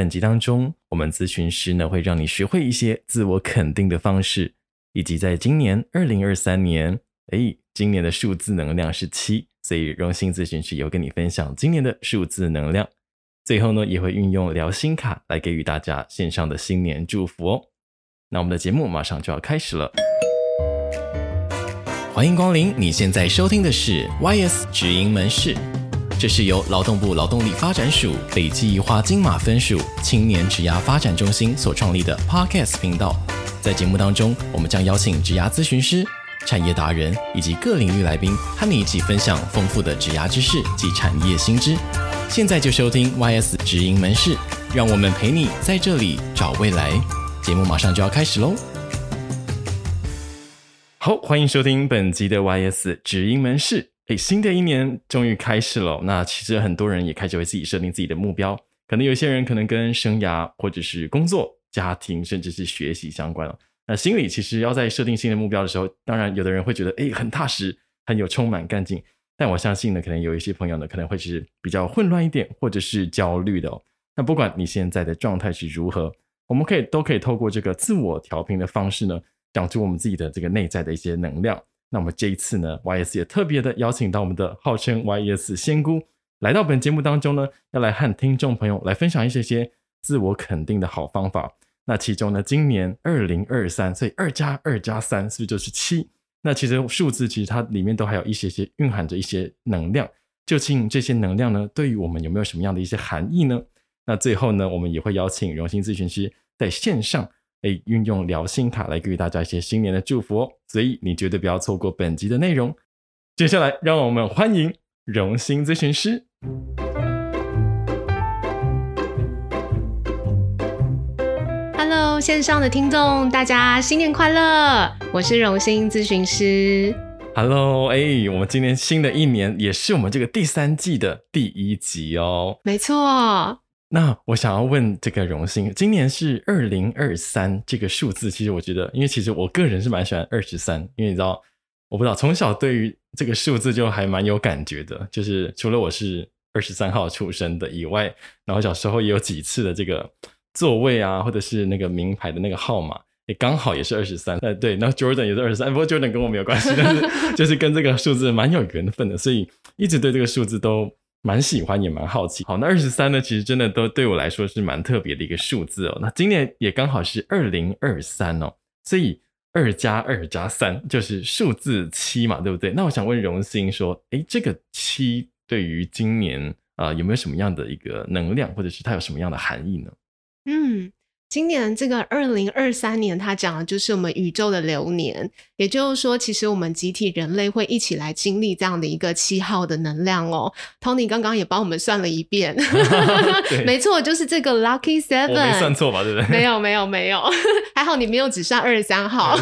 本集当中，我们咨询师呢会让你学会一些自我肯定的方式，以及在今年二零二三年，诶，今年的数字能量是七，所以荣幸咨询师有跟你分享今年的数字能量。最后呢，也会运用聊心卡来给予大家线上的新年祝福哦。那我们的节目马上就要开始了，欢迎光临！你现在收听的是 YS 职营门市。这是由劳动部劳动力发展署北基宜花金马分署青年职涯发展中心所创立的 Podcast 频道。在节目当中，我们将邀请职涯咨询师、产业达人以及各领域来宾，和你一起分享丰富的职涯知识及产业新知。现在就收听 YS 职营门市，让我们陪你在这里找未来。节目马上就要开始喽！好，欢迎收听本集的 YS 职营门市。诶，新的一年终于开始了。那其实很多人也开始为自己设定自己的目标，可能有些人可能跟生涯或者是工作、家庭，甚至是学习相关了。那心里其实要在设定新的目标的时候，当然有的人会觉得诶很踏实，很有充满干劲。但我相信呢，可能有一些朋友呢，可能会是比较混乱一点，或者是焦虑的哦。那不管你现在的状态是如何，我们可以都可以透过这个自我调频的方式呢，长出我们自己的这个内在的一些能量。那我们这一次呢，YS 也特别的邀请到我们的号称 YS 仙姑来到本节目当中呢，要来和听众朋友来分享一些些自我肯定的好方法。那其中呢，今年二零二三，所以二加二加三是不是就是七？那其实数字其实它里面都还有一些些蕴含着一些能量。究竟这些能量呢，对于我们有没有什么样的一些含义呢？那最后呢，我们也会邀请荣幸咨询师在线上。哎，运用疗心卡来给予大家一些新年的祝福哦，所以你绝对不要错过本集的内容。接下来，让我们欢迎荣幸咨询师。Hello，线上的听众，大家新年快乐！我是荣幸咨询师。Hello，哎，我们今年新的一年也是我们这个第三季的第一集哦。没错。那我想要问这个荣幸，今年是二零二三这个数字，其实我觉得，因为其实我个人是蛮喜欢二十三，因为你知道，我不知道从小对于这个数字就还蛮有感觉的，就是除了我是二十三号出生的以外，然后小时候也有几次的这个座位啊，或者是那个名牌的那个号码，也刚好也是二十三，呃对，那 Jordan 也是二十三，不过 Jordan 跟我没有关系，但是 就是跟这个数字蛮有缘分的，所以一直对这个数字都。蛮喜欢，也蛮好奇。好，那二十三呢，其实真的都对我来说是蛮特别的一个数字哦。那今年也刚好是二零二三哦，所以二加二加三就是数字七嘛，对不对？那我想问荣幸说，诶，这个七对于今年啊，呃，有没有什么样的一个能量，或者是它有什么样的含义呢？嗯。今年这个二零二三年，它讲的就是我们宇宙的流年，也就是说，其实我们集体人类会一起来经历这样的一个七号的能量哦。Tony 刚刚也帮我们算了一遍，没错，就是这个 Lucky Seven，我没算错吧？对不对？没有，没有，没有，还好你没有只算二十三号，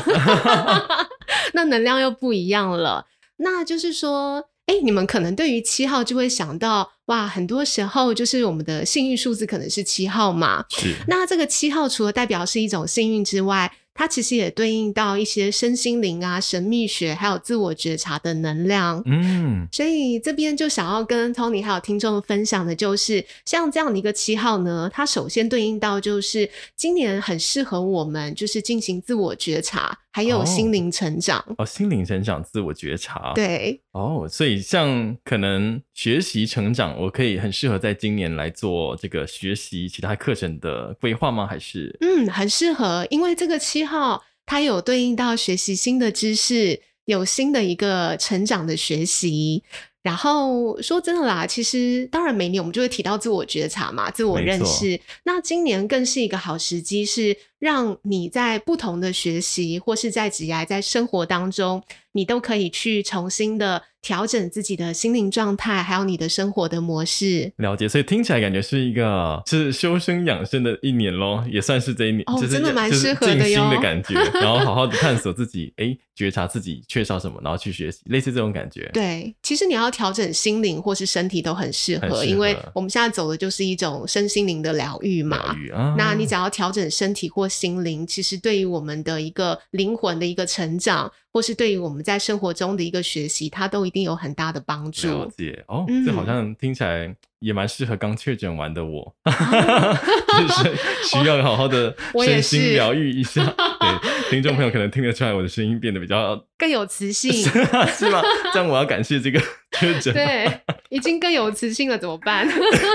那能量又不一样了。那就是说。哎，你们可能对于七号就会想到，哇，很多时候就是我们的幸运数字可能是七号嘛。是。那这个七号除了代表是一种幸运之外，它其实也对应到一些身心灵啊、神秘学，还有自我觉察的能量。嗯，所以这边就想要跟 Tony 还有听众分享的，就是像这样的一个七号呢，它首先对应到就是今年很适合我们，就是进行自我觉察，还有心灵成长。哦，哦，心灵成长、自我觉察。对。哦，所以像可能学习成长，我可以很适合在今年来做这个学习其他课程的规划吗？还是？嗯，很适合，因为这个七号它有对应到学习新的知识，有新的一个成长的学习。然后说真的啦，其实当然每年我们就会提到自我觉察嘛，自我认识。那今年更是一个好时机，是让你在不同的学习或是在职涯、在生活当中，你都可以去重新的。调整自己的心灵状态，还有你的生活的模式。了解，所以听起来感觉是一个是修身养生的一年咯，也算是这一年，哦，就是、真的蛮适合的哟。静心的感觉，然后好好的 探索自己，哎，觉察自己缺少什么，然后去学习，类似这种感觉。对，其实你要调整心灵或是身体都很适合，合，因为我们现在走的就是一种身心灵的疗愈嘛。疗愈啊，那你只要调整身体或心灵，其实对于我们的一个灵魂的一个成长。或是对于我们在生活中的一个学习，它都一定有很大的帮助。了解哦，嗯、这好像听起来也蛮适合刚确诊完的我，就是需要好好的身心疗愈一下。对，听众朋友可能听得出来，我的声音变得比较更有磁性，是吗？这样我要感谢这个 确诊，对，已经更有磁性了，怎么办？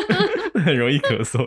很容易咳嗽。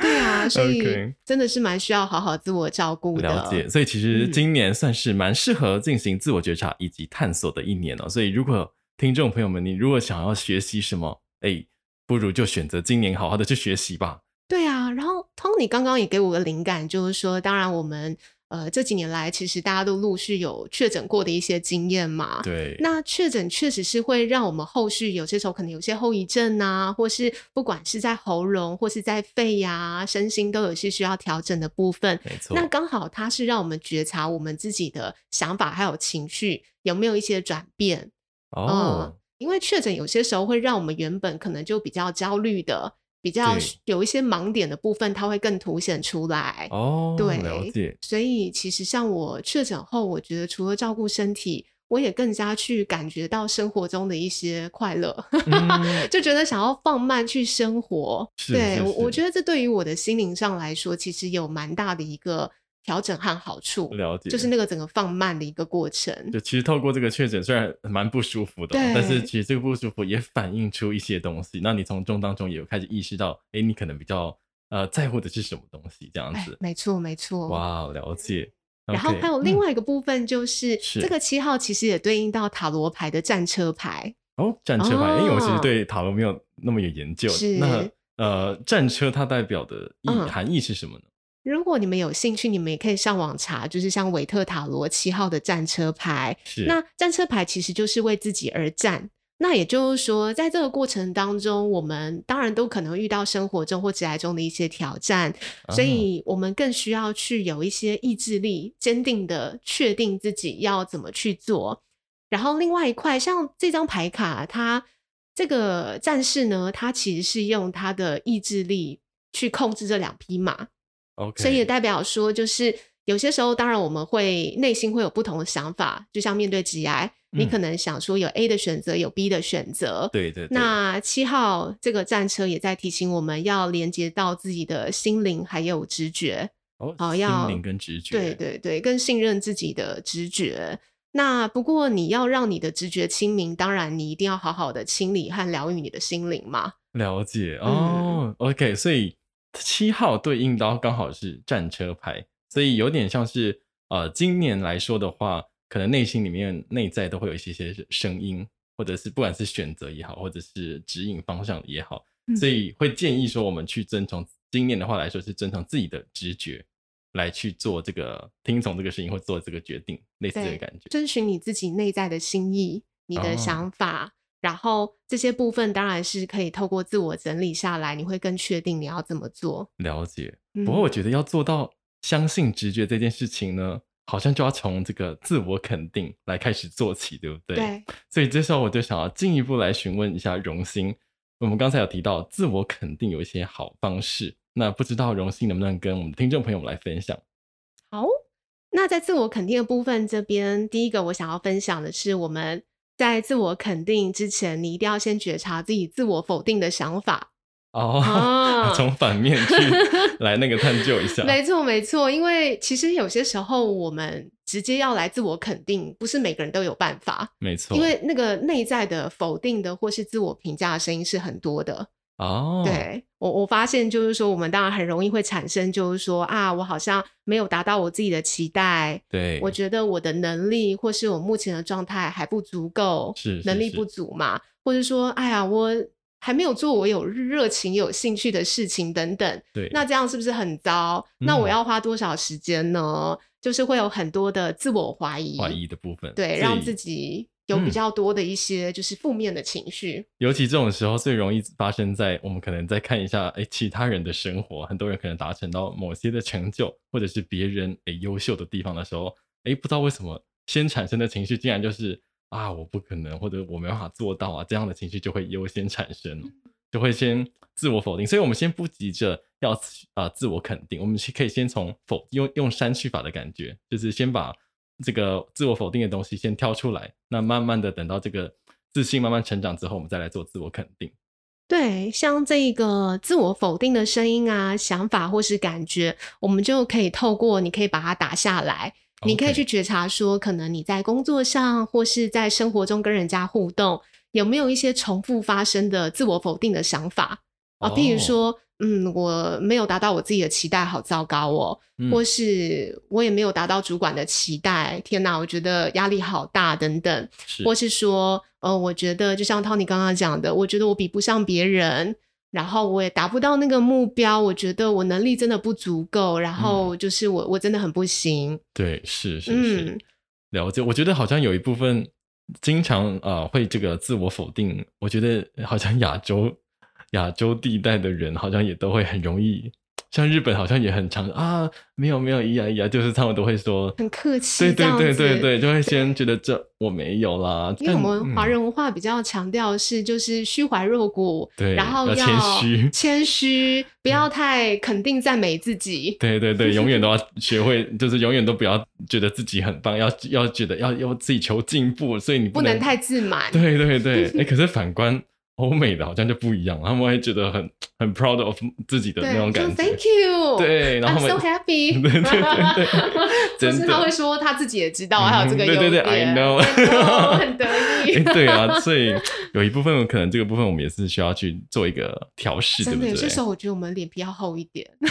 对啊，所以真的是蛮需要好好自我照顾的。了解，所以其实今年算是蛮适合进行自我觉察以及探索的一年哦。所以如果听众朋友们，你如果想要学习什么，哎，不如就选择今年好好的去学习吧。对啊，然后 Tony 刚刚也给我个灵感，就是说，当然我们。呃，这几年来，其实大家都陆续有确诊过的一些经验嘛。对。那确诊确实是会让我们后续有些时候可能有些后遗症啊，或是不管是在喉咙或是在肺呀、啊、身心都有些需要调整的部分。没错。那刚好它是让我们觉察我们自己的想法还有情绪有没有一些转变。哦。呃、因为确诊有些时候会让我们原本可能就比较焦虑的。比较有一些盲点的部分，它会更凸显出来。哦，对，了解。所以其实像我确诊后，我觉得除了照顾身体，我也更加去感觉到生活中的一些快乐，嗯、就觉得想要放慢去生活。是对，我觉得这对于我的心灵上来说，其实有蛮大的一个。调整和好处，了解，就是那个整个放慢的一个过程。就其实透过这个确诊，虽然蛮不舒服的，对但是其实这个不舒服也反映出一些东西。那你从中当中也有开始意识到，哎，你可能比较呃在乎的是什么东西，这样子。没错，没错。哇，了解。然后还有另外一个部分，就是、嗯、这个七号其实也对应到塔罗牌的战车牌。哦，战车牌，哦、因为我其实对塔罗没有那么有研究。是。那呃，战车它代表的意、嗯、含义是什么呢？如果你们有兴趣，你们也可以上网查，就是像维特塔罗七号的战车牌。是，那战车牌其实就是为自己而战。那也就是说，在这个过程当中，我们当然都可能遇到生活中或职业中的一些挑战，所以我们更需要去有一些意志力，坚定的确定自己要怎么去做。然后另外一块，像这张牌卡，它这个战士呢，他其实是用他的意志力去控制这两匹马。Okay. 所以也代表说，就是有些时候，当然我们会内心会有不同的想法，就像面对职涯，你可能想说有 A 的选择，有 B 的选择。对对。那七号这个战车也在提醒我们要连接到自己的心灵还有直觉。哦，好，要心灵跟直觉。对对对，更信任自己的直觉。那不过你要让你的直觉清明，当然你一定要好好的清理和疗愈你的心灵嘛。了解哦。嗯、OK，所以。七号对应到刚好是战车牌，所以有点像是呃，今年来说的话，可能内心里面内在都会有一些些声音，或者是不管是选择也好，或者是指引方向也好，嗯、所以会建议说我们去遵从今年的话来说是遵从自己的直觉来去做这个听从这个事情或做这个决定，类似的感觉，遵循你自己内在的心意，你的想法。哦然后这些部分当然是可以透过自我整理下来，你会更确定你要怎么做。了解。不过我觉得要做到相信直觉这件事情呢，嗯、好像就要从这个自我肯定来开始做起，对不对？对。所以这时候我就想要进一步来询问一下荣兴。我们刚才有提到自我肯定有一些好方式，那不知道荣兴能不能跟我们的听众朋友们来分享？好，那在自我肯定的部分这边，第一个我想要分享的是我们。在自我肯定之前，你一定要先觉察自己自我否定的想法哦，啊、从反面去 来那个探究一下。没错，没错，因为其实有些时候我们直接要来自我肯定，不是每个人都有办法。没错，因为那个内在的否定的或是自我评价的声音是很多的。哦，对我我发现就是说，我们当然很容易会产生，就是说啊，我好像没有达到我自己的期待，对，我觉得我的能力或是我目前的状态还不足够，是，能力不足嘛，或者说，哎呀，我还没有做我有热情、有兴趣的事情等等，对，那这样是不是很糟？嗯、那我要花多少时间呢？就是会有很多的自我怀疑、怀疑的部分，对，让自己。有比较多的一些就是负面的情绪，嗯，尤其这种时候最容易发生在我们可能在看一下哎其他人的生活，很多人可能达成到某些的成就，或者是别人哎优秀的地方的时候，哎不知道为什么先产生的情绪竟然就是啊我不可能或者我没办法做到啊，这样的情绪就会优先产生，就会先自我否定。所以我们先不急着要啊、呃、自我肯定，我们可以先从否用用删去法的感觉，就是先把。这个自我否定的东西先挑出来，那慢慢的等到这个自信慢慢成长之后，我们再来做自我肯定。对，像这个自我否定的声音啊、想法或是感觉，我们就可以透过，你可以把它打下来.你可以去觉察说，可能你在工作上或是在生活中跟人家互动，有没有一些重复发生的自我否定的想法啊？譬如说。嗯，我没有达到我自己的期待，好糟糕哦！嗯、或是我也没有达到主管的期待，天哪，我觉得压力好大，等等。是或是说，呃，我觉得就像 Tony 刚刚讲的，我觉得我比不上别人，然后我也达不到那个目标，我觉得我能力真的不足够，然后就是我、嗯、我真的很不行。对，是是是，嗯、了解。我觉得好像有一部分经常啊、呃、会这个自我否定，我觉得好像亚洲。亚洲地带的人好像也都会很容易，像日本好像也很常啊，没有没有，咿呀咿呀，就是他们都会说很客气，对对对对对，就会先觉得这我没有啦。因为我们华人文化比较强调是就是虚怀若谷，对，然后要谦虚，谦虚，不要太肯定赞美自己。对对对，永远都要学会，就是永远都不要觉得自己很棒，要要觉得要要自己求进步，所以你不能太自满。对对对，哎，可是反观。欧美的好像就不一样，他们会觉得很很 proud of 自己的那种感觉。Thank you，对，然后 I'm so happy。对对对 对，就是他会说他自己也知道还有这个优点。对对对，I know，很得意。对啊，所以有一部分可能这个部分我们也是需要去做一个调试，对不对？有些时候我觉得我们脸皮要厚一点。有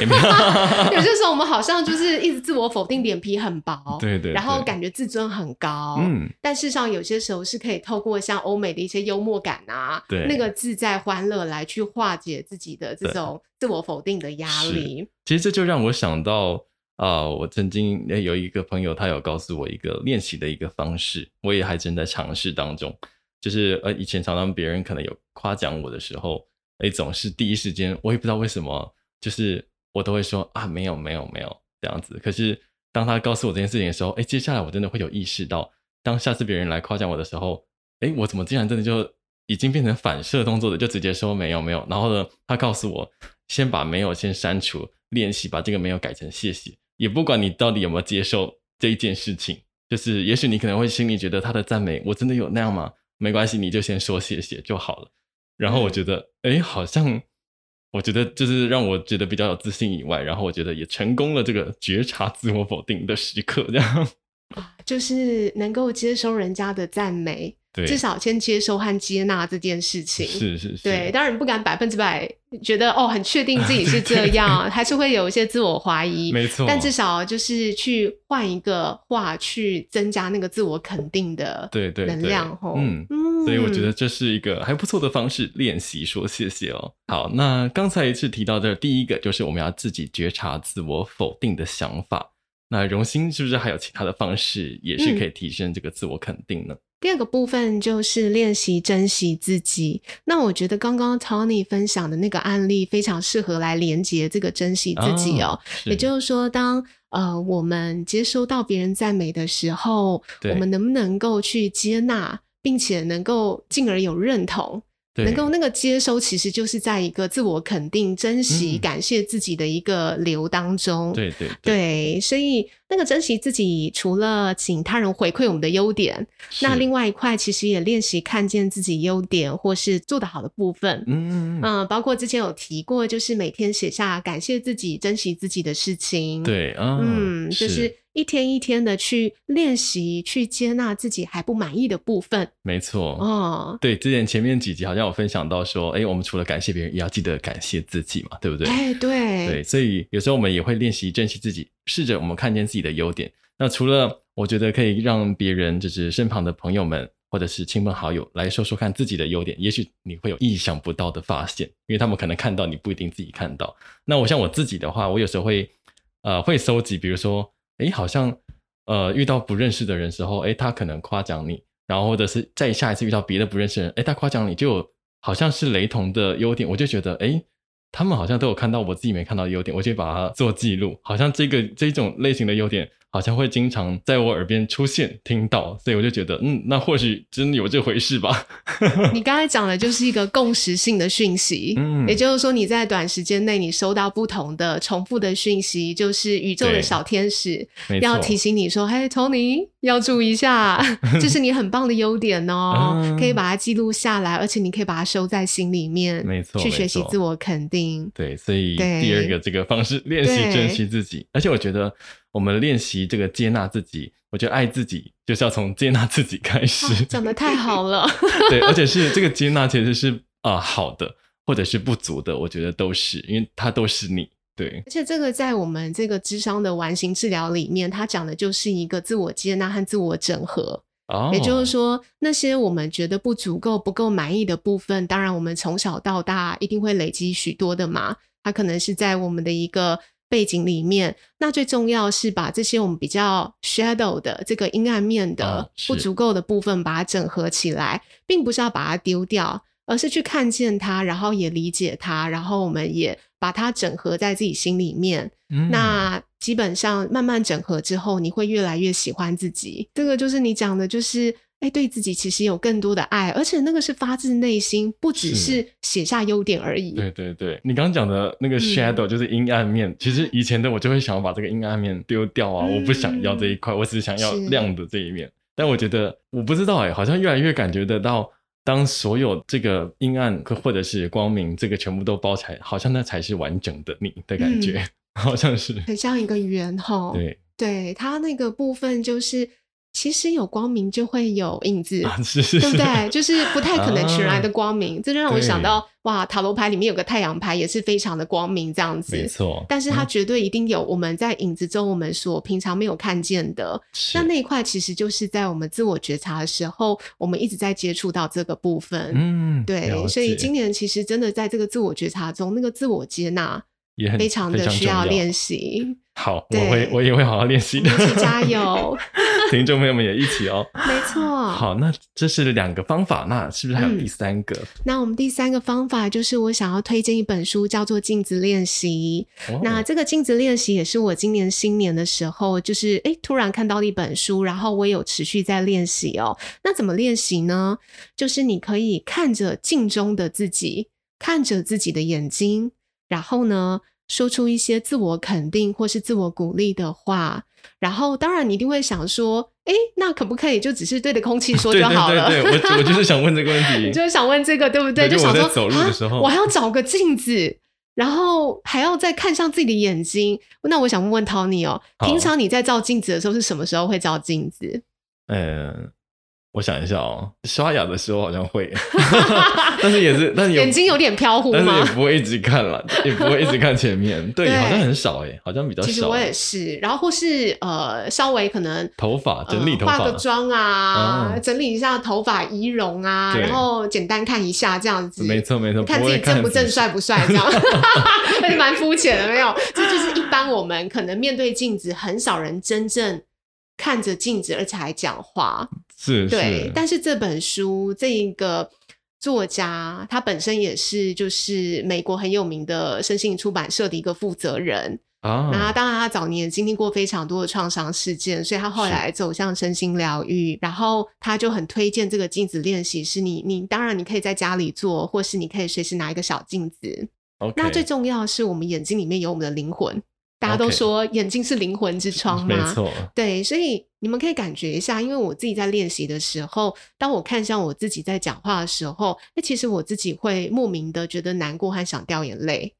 些时候我们好像就是一直自我否定，脸皮很薄。对对。然后感觉自尊很高。嗯。但事实上有些时候是可以透过像欧美的一些幽默感啊。对。那个自在欢乐来去化解自己的这种自我否定的压力。其实这就让我想到啊、呃，我曾经有一个朋友，他有告诉我一个练习的一个方式，我也还正在尝试当中。就是呃，以前常常别人可能有夸奖我的时候，哎，总是第一时间我也不知道为什么，就是我都会说啊，没有没有没有这样子。可是当他告诉我这件事情的时候，哎，接下来我真的会有意识到，当下次别人来夸奖我的时候，哎，我怎么竟然真的就。已经变成反射动作的，就直接说没有没有。然后呢，他告诉我，先把没有先删除，练习把这个没有改成谢谢。也不管你到底有没有接受这一件事情，就是也许你可能会心里觉得他的赞美，我真的有那样吗？没关系，你就先说谢谢就好了。然后我觉得，哎、好像我觉得就是让我觉得比较有自信以外，然后我觉得也成功了这个觉察自我否定的时刻，这样，就是能够接受人家的赞美。对至少先接受和接纳这件事情，是是是。对，当然不敢百分之百觉得哦，很确定自己是这样，对 还是会有一些自我怀疑。没错，但至少就是去换一个话，去增加那个自我肯定的对对能量。嗯嗯，所以我觉得这是一个还不错的方式，练习说谢谢哦。好，那刚才一次提到的第一个就是我们要自己觉察自我否定的想法。那榕炘是不是还有其他的方式，也是可以提升这个自我肯定呢？嗯第二个部分就是练习珍惜自己。那我觉得刚刚 Tony 分享的那个案例非常适合来连接这个珍惜自己哦。哦也就是说当，当呃我们接收到别人赞美的时候，我们能不能够去接纳，并且能够进而有认同？对能够那个接收，其实就是在一个自我肯定、珍惜、感谢自己的一个流当中。嗯、对对对，对，所以那个珍惜自己，除了请他人回馈我们的优点，那另外一块其实也练习看见自己优点或是做得好的部分。嗯嗯嗯、呃，包括之前有提过，就是每天写下感谢自己、珍惜自己的事情。对，哦、嗯，就是。一天一天的去练习，去接纳自己还不满意的部分。没错，哦，对，之前前面几集好像有分享到说，哎，我们除了感谢别人，也要记得感谢自己嘛，对不对？哎，对，对，所以有时候我们也会练习珍惜自己，试着我们看见自己的优点。那除了我觉得可以让别人，就是身旁的朋友们或者是亲朋好友来说说看自己的优点，也许你会有意想不到的发现，因为他们可能看到你不一定自己看到。那我像我自己的话，我有时候会呃会搜集，比如说。哎，好像，呃，遇到不认识的人时候，哎，他可能夸奖你，然后或者是再下一次遇到别的不认识的人，哎，他夸奖你，就好像是雷同的优点，我就觉得，哎，他们好像都有看到我自己没看到的优点，我就把它做记录，好像这个这种类型的优点。好像会经常在我耳边出现、听到，所以我就觉得，嗯，那或许真的有这回事吧。你刚才讲的就是一个共识性的讯息，嗯，也就是说你在短时间内你收到不同的重复的讯息，就是宇宙的小天使要提醒你说：“嘿，Tony，要注意一下，这是你很棒的优点哦，嗯、可以把它记录下来，而且你可以把它收在心里面，没错，去学习自我肯定。对，所以第二个这个方式练习珍惜自己，而且我觉得我们练习这个接纳自己，我觉得爱自己就是要从接纳自己开始。啊、讲得太好了，对，而且是这个接纳其实是啊、呃、好的，或者是不足的，我觉得都是，因为它都是你。对，而且这个在我们这个智商的完形治疗里面，它讲的就是一个自我接纳和自我整合。哦，也就是说，那些我们觉得不足够、不够满意的部分，当然我们从小到大一定会累积许多的嘛。它可能是在我们的一个背景里面。那最重要是把这些我们比较 shadow 的这个阴暗面的不足够的部分，把它整合起来，并不是要把它丢掉。而是去看见它，然后也理解它，然后我们也把它整合在自己心里面。嗯、那基本上慢慢整合之后，你会越来越喜欢自己。这个就是你讲的，就是哎，对自己其实有更多的爱，而且那个是发自内心，不只是写下优点而已。对对对，你刚刚讲的那个 shadow、嗯、就是阴暗面。其实以前的我就会想要把这个阴暗面丢掉啊，嗯、我不想要这一块，我只想要亮的这一面。但我觉得我不知道哎，好像越来越感觉得到。当所有这个阴暗或者是光明，这个全部都包起来，好像那才是完整的你的感觉，嗯、好像是很像一个圆哈。对，对，它那个部分就是。其实有光明就会有影子，啊、是是是对不对？就是不太可能全然的光明，啊、这就让我想到哇，塔罗牌里面有个太阳牌，也是非常的光明这样子。没错，但是它绝对一定有我们在影子中我们所平常没有看见的。那、嗯、那一块其实就是在我们自我觉察的时候，我们一直在接触到这个部分。嗯，对，所以今年其实真的在这个自我觉察中，那个自我接纳也很非常的需要练习。好，我会我也会好好练习的，一起加油！听众朋友们也一起哦。没错。好，那这是两个方法，那是不是还有第三个？嗯、那我们第三个方法就是我想要推荐一本书，叫做《镜子练习》。哦、那这个镜子练习也是我今年新年的时候，就是哎突然看到了一本书，然后我也有持续在练习哦。那怎么练习呢？就是你可以看着镜中的自己，看着自己的眼睛，然后呢，说出一些自我肯定或是自我鼓励的话，然后当然你一定会想说，哎，那可不可以就只是对着空气 说就好了？对对对，对，我我就是想问这个问题，你就是想问这个，对不对？对，就想说，走路的时候，我还要找个镜子，然后还要再看上自己的眼睛。那我想问问 Tony 哦，平常你在照镜子的时候是什么时候会照镜子？嗯。我想一下哦，刷牙的时候好像会，但是也是，但是眼睛有点飘忽吗？但是也不会一直看了，也不会一直看前面，对，对。好像很少哎，好像比较少。其实我也是，然后或是呃，稍微可能头发整理头发，化个妆啊，嗯、整理一下头发仪容啊，然后简单看一下这样子，没错没错，看自己正不正、帅不帅这样，还是蛮肤浅的，没有，这就是一般我们可能面对镜子，很少人真正看着镜子而且还讲话。是，对，但是这本书这一个作家，他本身也是就是美国很有名的身心出版社的一个负责人啊。那当然，他早年经历过非常多的创伤事件，所以他后来走向身心疗愈。然后他就很推荐这个镜子练习，是你你当然你可以在家里做，或是你可以随时拿一个小镜子。那最重要的是，我们眼睛里面有我们的灵魂。大家都说眼睛是灵魂之窗嘛，没错。对，所以你们可以感觉一下，因为我自己在练习的时候，当我看向我自己在讲话的时候，那其实我自己会莫名的觉得难过和想掉眼泪。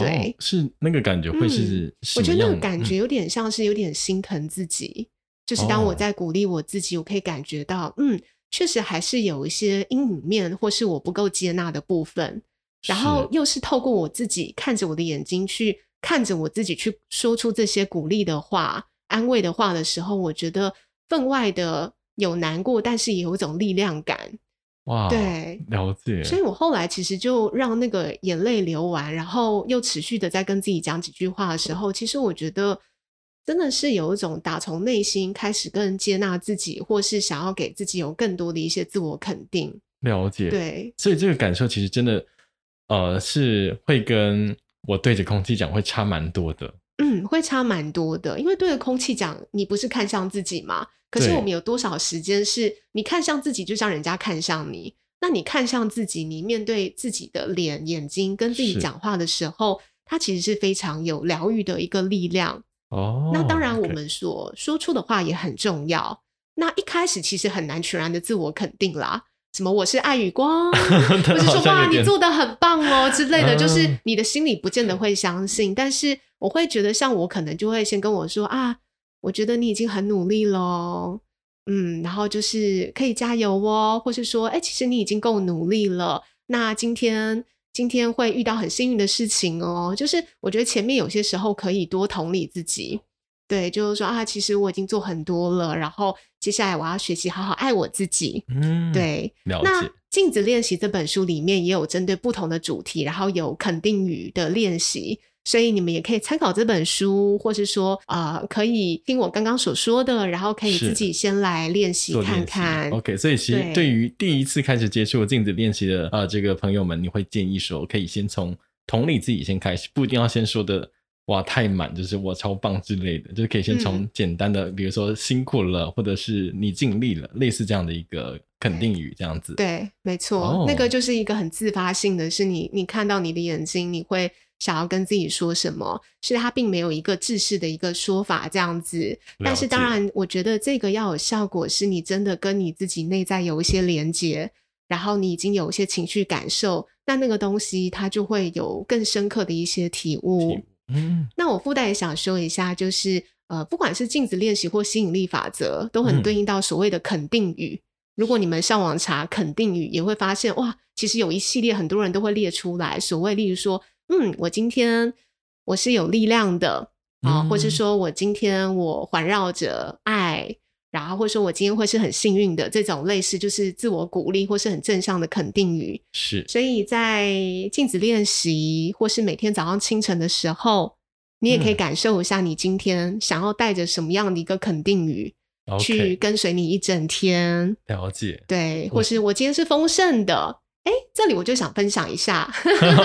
对，哦、是那个感觉会是、嗯，我觉得那个感觉有点像是有点心疼自己，嗯、就是当我在鼓励我自己，我可以感觉到，嗯，确实还是有一些阴影面，或是我不够接纳的部分，然后又是透过我自己看着我的眼睛去。看着我自己去说出这些鼓励的话、安慰的话的时候，我觉得分外的有难过，但是也有一种力量感。哇，对，了解。所以我后来其实就让那个眼泪流完，然后又持续的在跟自己讲几句话的时候，其实我觉得真的是有一种打从内心开始更接纳自己，或是想要给自己有更多的一些自我肯定。了解，对。所以这个感受其实真的，呃，是会跟。我对着空气讲会差蛮多的，嗯，会差蛮多的，因为对着空气讲，你不是看向自己吗？可是我们有多少时间是你看向自己，就像人家看向你？那你看向自己，你面对自己的脸、眼睛，跟自己讲话的时候，它其实是非常有疗愈的一个力量。哦，那当然，我们所说出的话也很重要。那一开始其实很难全然的自我肯定啦，什么我是爱与光，或者说哇你做的很棒哦 之类的，就是你的心里不见得会相信。但是我会觉得，像我可能就会先跟我说啊，我觉得你已经很努力了，嗯，然后就是可以加油哦，或是说，哎，其实你已经够努力了。那今天今天会遇到很幸运的事情哦，就是我觉得前面有些时候可以多同理自己。对，就是说啊，其实我已经做很多了，然后接下来我要学习好好爱我自己。嗯，对。那镜子练习这本书里面也有针对不同的主题，然后有肯定语的练习，所以你们也可以参考这本书，或是说啊、呃，可以听我刚刚所说的，然后可以自己先来练习看看。OK，所以其实对于第一次开始接触镜子练习的啊、呃、这个朋友们，你会建议说，可以先从同理自己先开始，不一定要先说的。哇，太满就是我超棒之类的，就是可以先从简单的，嗯、比如说辛苦了，或者是你尽力了，类似这样的一个肯定语，这样子。对，没错，哦、那个就是一个很自发性的，是你你看到你的眼睛，你会想要跟自己说什么，是它并没有一个制式的一个说法这样子。但是当然，我觉得这个要有效果，是你真的跟你自己内在有一些连接，然后你已经有一些情绪感受，那那个东西它就会有更深刻的一些体悟。嗯，那我附带也想说一下，就是呃，不管是镜子练习或吸引力法则，都很对应到所谓的肯定语。嗯、如果你们上网查肯定语，也会发现哇，其实有一系列很多人都会列出来，所谓例如说，嗯，我今天我是有力量的啊，嗯、或是说我今天我环绕着爱。然后，或者说我今天会是很幸运的，这种类似就是自我鼓励或是很正向的肯定语。是，所以在镜子练习或是每天早上清晨的时候，你也可以感受一下，你今天想要带着什么样的一个肯定语、嗯、去跟随你一整天。了解。对，或是我今天是丰盛的。哎，这里我就想分享一下，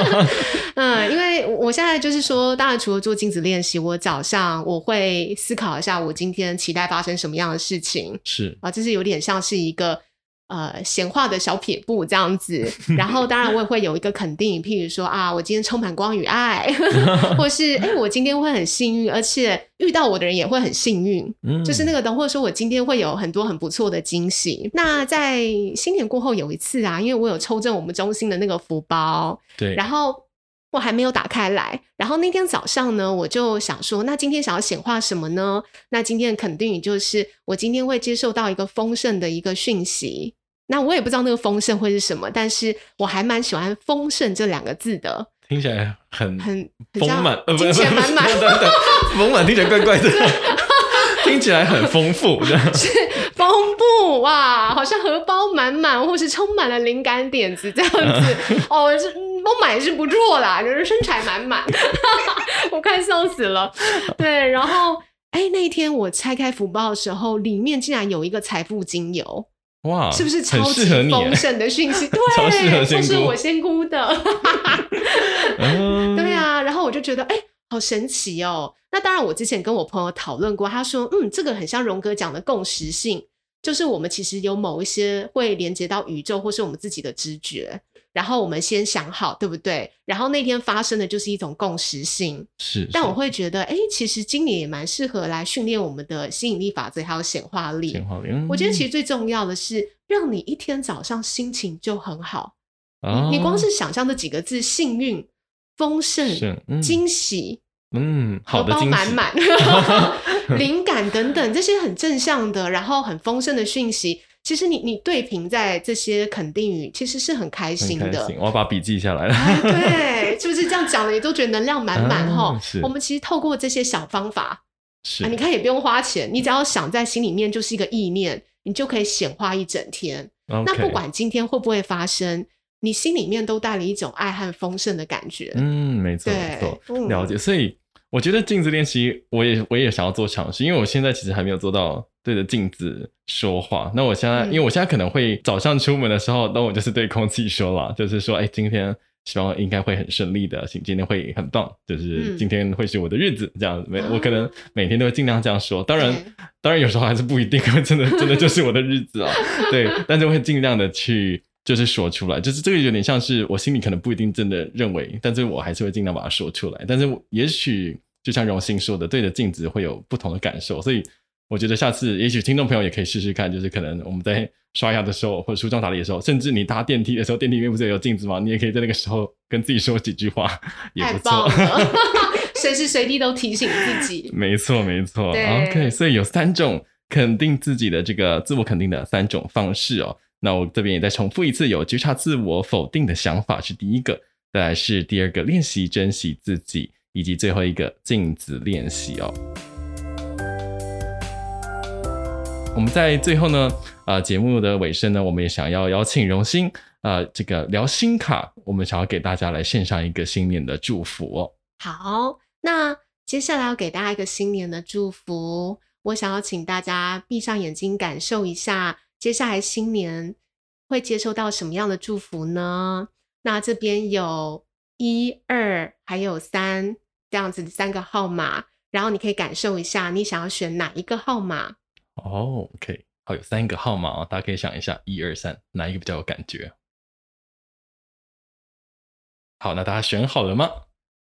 嗯，因为我现在就是说，当然除了做镜子练习，我早上我会思考一下，我今天期待发生什么样的事情，是啊，这是有点像是一个。呃，闲话的小撇步这样子，然后当然我也会有一个肯定，譬如说啊，我今天充满光与爱，或是哎，我今天会很幸运，而且遇到我的人也会很幸运，嗯，就是那个等，或者说我今天会有很多很不错的惊喜。那在新年过后有一次啊，因为我有抽中我们中心的那个福包，对，然后。我还没有打开来，然后那天早上呢，我就想说，那今天想要显化什么呢？那今天肯定就是我今天会接受到一个丰盛的一个讯息。那我也不知道那个丰盛会是什么，但是我还蛮喜欢“丰盛”这两个字的，听起来很很丰满，金钱满满，丰满听起来怪怪的，听起来很丰富，是丰富哇，好像荷包满满，或是充满了灵感点子这样子 哦，是。我买是不错啦，就是身材满满，我快笑死了。对，然后哎、欸，那一天我拆开福包的时候，里面竟然有一个财富精油，哇，是不是超级丰盛的讯息？对，就是我仙姑的。对啊，然后我就觉得哎、欸，好神奇哦。那当然，我之前跟我朋友讨论过，他说，嗯，这个很像荣哥讲的共识性，就是我们其实有某一些会连接到宇宙，或是我们自己的直觉。然后我们先想好，对不对？然后那天发生的就是一种共识性，是，是。但我会觉得，哎，其实今年也蛮适合来训练我们的吸引力法则，还有显化力。显化力。嗯、我觉得其实最重要的是，让你一天早上心情就很好。哦、你你光是想象这几个字：幸运、丰盛、嗯、惊喜，嗯，荷包满满、灵感等等这些很正向的，然后很丰盛的讯息。其实你你对平在这些肯定语，其实是很开心的。心我要把笔记下来了。对，就是，是这样讲的，也都觉得能量满满哈。啊、我们其实透过这些小方法，是啊，你看也不用花钱，你只要想在心里面就是一个意念，你就可以显化一整天。那不管今天会不会发生，你心里面都带了一种爱和丰盛的感觉。嗯，没错，没错，了解。所以我觉得镜子练习，我也我也想要做尝试，因为我现在其实还没有做到。对着镜子说话。那我现在，因为我现在可能会早上出门的时候，那我就是对空气说了，就是说，哎，今天希望应该会很顺利的，今天会很棒，就是今天会是我的日子，这样子。每我可能每天都会尽量这样说。当然，当然有时候还是不一定，真的真的就是我的日子啊。对，但是会尽量的去就是说出来，就是这个有点像是我心里可能不一定真的认为，但是我还是会尽量把它说出来。但是也许就像荣幸说的，对着镜子会有不同的感受，所以。我觉得下次也许听众朋友也可以试试看，就是可能我们在刷牙的时候，或者梳妆打理的时候，甚至你搭电梯的时候，电梯里面不是有镜子吗？你也可以在那个时候跟自己说几句话，也不错。随时随地都提醒自己。没错，没错。OK，所以有三种肯定自己的这个自我肯定的三种方式哦。那我这边也再重复一次，有觉察自我否定的想法是第一个，再来是第二个练习珍惜自己，以及最后一个镜子练习哦。我们在最后呢，呃，节目的尾声呢，我们也想要邀请榕炘，呃，这个聊心卡，我们想要给大家来献上一个新年的祝福。好，那接下来要给大家一个新年的祝福，我想要请大家闭上眼睛，感受一下。接下来新年会接收到什么样的祝福呢？那这边有一二还有三这样子的三个号码，然后你可以感受一下，你想要选哪一个号码？哦，OK，好，有三个号码哦，大家可以想一下，一二三，哪一个比较有感觉？好，那大家选好了吗？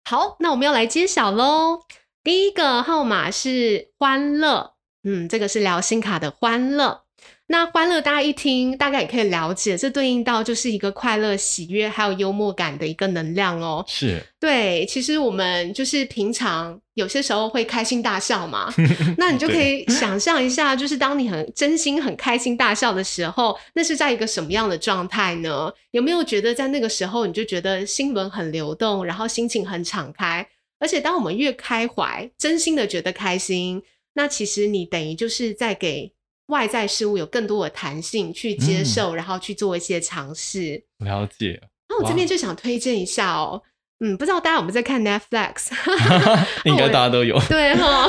好，那我们要来揭晓喽。第一个号码是欢乐，嗯，这个是聊心卡的欢乐。那欢乐，大家一听，大概也可以了解，这对应到就是一个快乐、喜悦，还有幽默感的一个能量哦。是，对，其实我们就是平常有些时候会开心大笑嘛，那你就可以想象一下，就是当你很真心、很开心大笑的时候，那是在一个什么样的状态呢？有没有觉得在那个时候，你就觉得心轮很流动，然后心情很敞开？而且当我们越开怀，真心的觉得开心，那其实你等于就是在给。外在事物有更多的弹性去接受，嗯、然后去做一些尝试。了解。那我这边就想推荐一下哦，嗯，不知道大家有没有在看 Netflix？应该大家都有。对哈，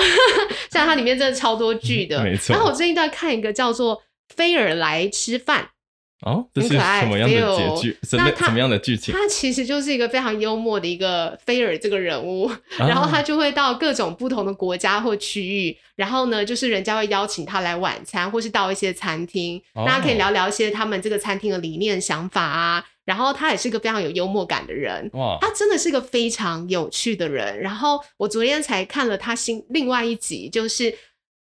像它里面真的超多剧的，没错。然后我最近在看一个叫做《菲尔来吃饭》。哦，这是什么样的结局？什么什么样的剧情？他其实就是一个非常幽默的一个菲尔这个人物，啊、然后他就会到各种不同的国家或区域，然后呢，就是人家会邀请他来晚餐，或是到一些餐厅，大家、哦、可以聊聊一些他们这个餐厅的理念、想法啊。然后他也是一个非常有幽默感的人，哇，他真的是一个非常有趣的人。然后我昨天才看了他新另外一集，就是。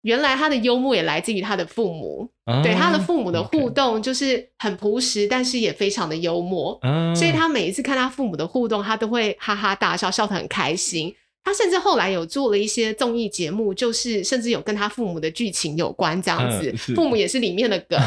原来他的幽默也来自于他的父母，啊、对他的父母的互动就是很朴实.但是也非常的幽默，啊、所以他每一次看他父母的互动，他都会哈哈大笑，笑得很开心。他甚至后来有做了一些综艺节目，就是甚至有跟他父母的剧情有关这样子，啊、父母也是里面的梗。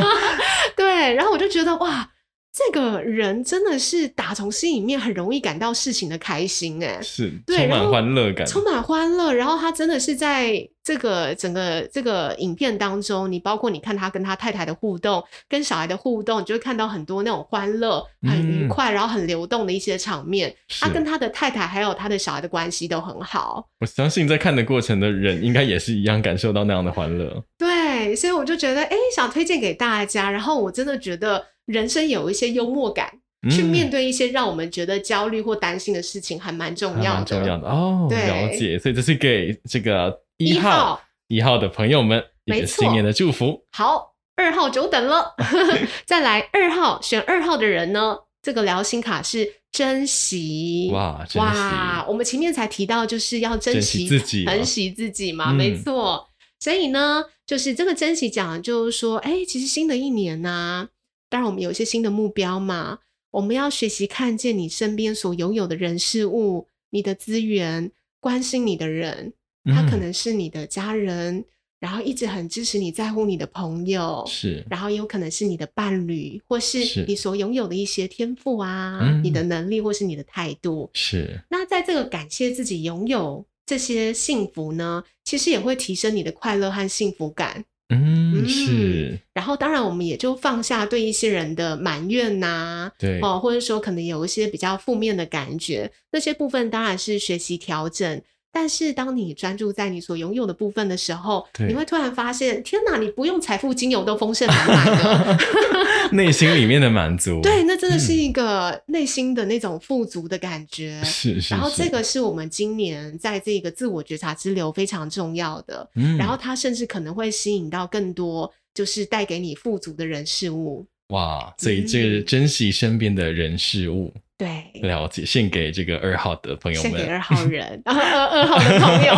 对，然后我就觉得哇。这个人真的是打从心里面很容易感到事情的开心，哎，是，对，充满欢乐感，充满欢乐。然后他真的是在这个整个这个影片当中，你包括你看他跟他太太的互动，跟小孩的互动，你就会看到很多那种欢乐、很愉快，嗯、然后很流动的一些场面。他跟他的太太还有他的小孩的关系都很好。我相信在看的过程的人，应该也是一样感受到那样的欢乐。对，所以我就觉得，哎，想推荐给大家。然后我真的觉得。人生有一些幽默感，嗯、去面对一些让我们觉得焦虑或担心的事情，还蛮重要的。重要的哦，对了解。所以这是给这个一号一号的朋友们一个新年的祝福。好，二号久等了，再来二号选二号的人呢？这个聊心卡是珍惜哇，珍惜哇！我们前面才提到就是要珍惜自己，珍惜自己嘛，没错。所以呢，就是这个珍惜讲的就是说，哎，其实新的一年呢、啊。当然，我们有一些新的目标嘛，我们要学习看见你身边所拥有的人事物，你的资源，关心你的人，他可能是你的家人，嗯、然后一直很支持你在乎你的朋友，是，然后也有可能是你的伴侣，或是你所拥有的一些天赋啊，嗯、你的能力，或是你的态度，是。那在这个感谢自己拥有这些幸福呢，其实也会提升你的快乐和幸福感。嗯，是、嗯。然后，当然，我们也就放下对一些人的埋怨呐、啊，对，哦，或者说可能有一些比较负面的感觉，那些部分当然是学习调整。但是，当你专注在你所拥有的部分的时候，你会突然发现，天哪！你不用财富精油都丰盛满满的 内心里面的满足。对，那真的是一个内心的那种富足的感觉。是、嗯、是。然后，这个是我们今年在这个自我觉察之流非常重要的。嗯。然后，它甚至可能会吸引到更多，就是带给你富足的人事物。哇！所以，这个珍惜身边的人事物。嗯对，了解，献给这个二号的朋友们，献给二号人，二 二二号的朋友。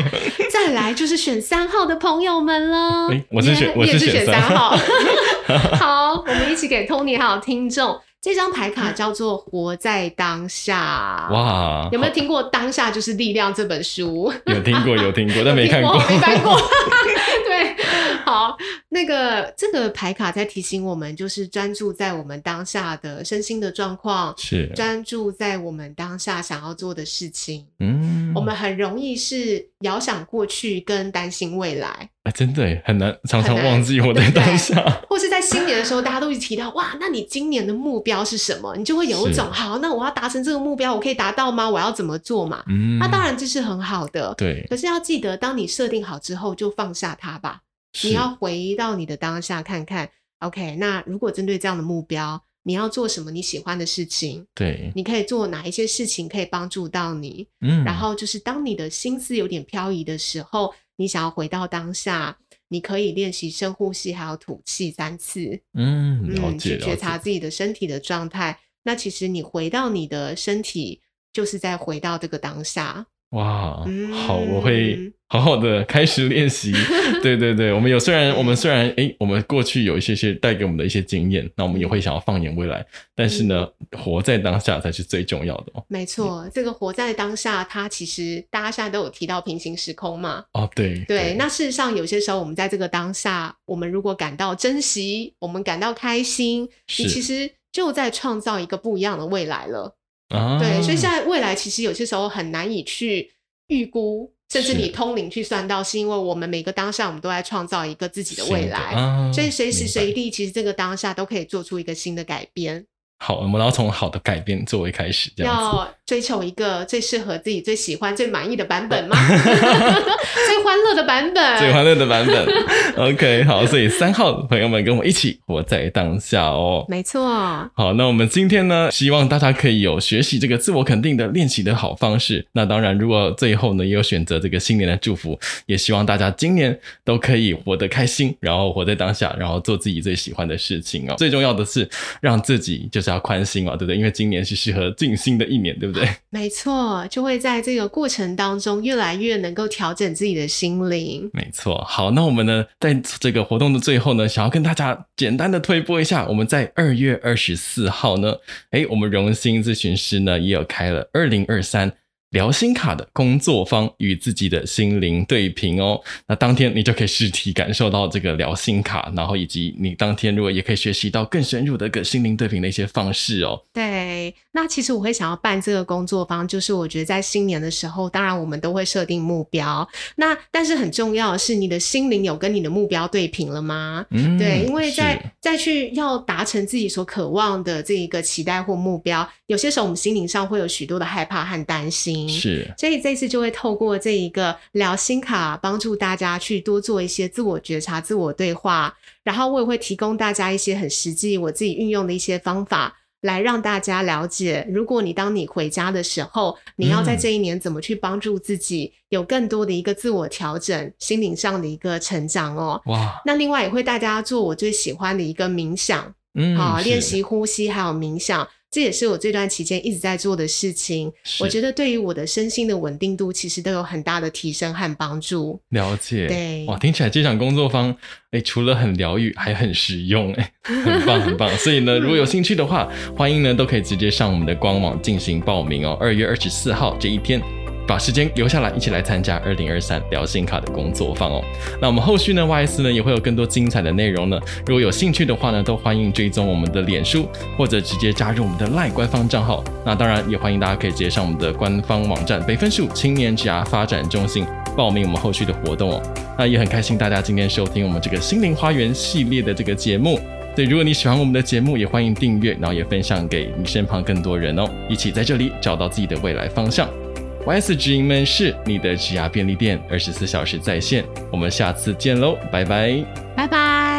再来来就是选三号的朋友们了。欸、我是选，yeah, 我是选三号。好，我们一起给 Tony 还有听众。这张牌卡叫做《活在当下》。哇，有没有听过《当下就是力量》这本书？有听过，有听过，但没看过，没翻过。对，好，那个这个牌卡在提醒我们，就是专注在我们当下的身心的状况，是专注在我们当下想要做的事情。嗯，我们很容易是遥想过去跟担心未来。哎，真的很难，常常忘记我在当下。或是在新年的时候，大家都会提到哇，那你今年的目标是什么？你就会有一种好，那我要达成这个目标，我可以达到吗？我要怎么做嘛？嗯，那当然这是很好的。对，可是要记得，当你设定好之后，就放下它吧。你要回到你的当下，看看。OK，那如果针对这样的目标，你要做什么你喜欢的事情？对，你可以做哪一些事情可以帮助到你？嗯，然后就是当你的心思有点漂移的时候。你想要回到当下，你可以练习深呼吸，还有吐气三次。嗯，了解，嗯，去觉察自己的身体的状态。那其实你回到你的身体，就是在回到这个当下。哇，好，我会好好的开始练习。对对对，我们有虽然我们虽然哎，我们过去有一些些带给我们的一些经验，那我们也会想要放眼未来，但是呢，活在当下才是最重要的哦。没错，这个活在当下，它其实大家现在都有提到平行时空嘛。哦，对对，对，那事实上有些时候我们在这个当下，我们如果感到珍惜，我们感到开心，你其实就在创造一个不一样的未来了。啊、对，所以现在未来其实有些时候很难以去预估，甚至你通灵去算到，是因为我们每个当下我们都在创造一个自己的未来，啊、所以随时随地其实这个当下都可以做出一个新的改变。好，我们要从好的改变作为开始，这样子。要追求一个最适合自己、最喜欢、最满意的版本吗？最欢乐的版本，最欢乐的版本。OK，好，所以三号朋友们跟我一起活在当下哦。没错。好，那我们今天呢，希望大家可以有学习这个自我肯定的练习的好方式。那当然，如果最后呢也有选择这个新年的祝福，也希望大家今年都可以活得开心，然后活在当下，然后做自己最喜欢的事情哦。最重要的是让自己就是。要宽心嘛，对不对？因为今年是适合静心的一年，对不对？没错，就会在这个过程当中越来越能够调整自己的心灵。没错，好，那我们呢，在这个活动的最后呢，想要跟大家简单的推播一下，我们在二月二十四号呢，诶，我们荣心咨询师呢也有开了二零二三。聊心卡的工作方与自己的心灵对平哦，那当天你就可以实体感受到这个聊心卡，然后以及你当天如果也可以学习到更深入的一个心灵对平的一些方式哦。对，那其实我会想要办这个工作坊，就是我觉得在新年的时候，当然我们都会设定目标，那但是很重要的是你的心灵有跟你的目标对平了吗？嗯，对，因为在再去要达成自己所渴望的这一个期待或目标，有些时候我们心灵上会有许多的害怕和担心。是，所以这次就会透过这一个聊心卡，帮助大家去多做一些自我觉察、自我对话，然后我也会提供大家一些很实际我自己运用的一些方法，来让大家了解，如果你当你回家的时候，你要在这一年怎么去帮助自己，有更多的一个自我调整、心灵上的一个成长哦。哇，那另外也会大家做我最喜欢的一个冥想，嗯，好，练习呼吸还有冥想。这也是我这段期间一直在做的事情。我觉得对于我的身心的稳定度，其实都有很大的提升和帮助。了解，对，哇，听起来这场工作坊，哎，除了很疗愈，还很实用，哎，很棒，很棒。所以呢，如果有兴趣的话，欢迎呢都可以直接上我们的官网进行报名哦。二月二十四号这一天。把时间留下来，一起来参加二零二三聊心卡的工作坊哦。那我们后续呢，YS 呢也会有更多精彩的内容呢。如果有兴趣的话呢，都欢迎追踪我们的脸书，或者直接加入我们的 LINE 官方账号。那当然也欢迎大家可以直接上我们的官方网站北分数青年职涯发展中心报名我们后续的活动哦。那也很开心大家今天收听我们这个心灵花园系列的这个节目。对，如果你喜欢我们的节目，也欢迎订阅，然后也分享给你身旁更多人哦，一起在这里找到自己的未来方向。YS 职营门市你的职涯便利店，二十四小时在线。我们下次见喽，拜拜，拜拜。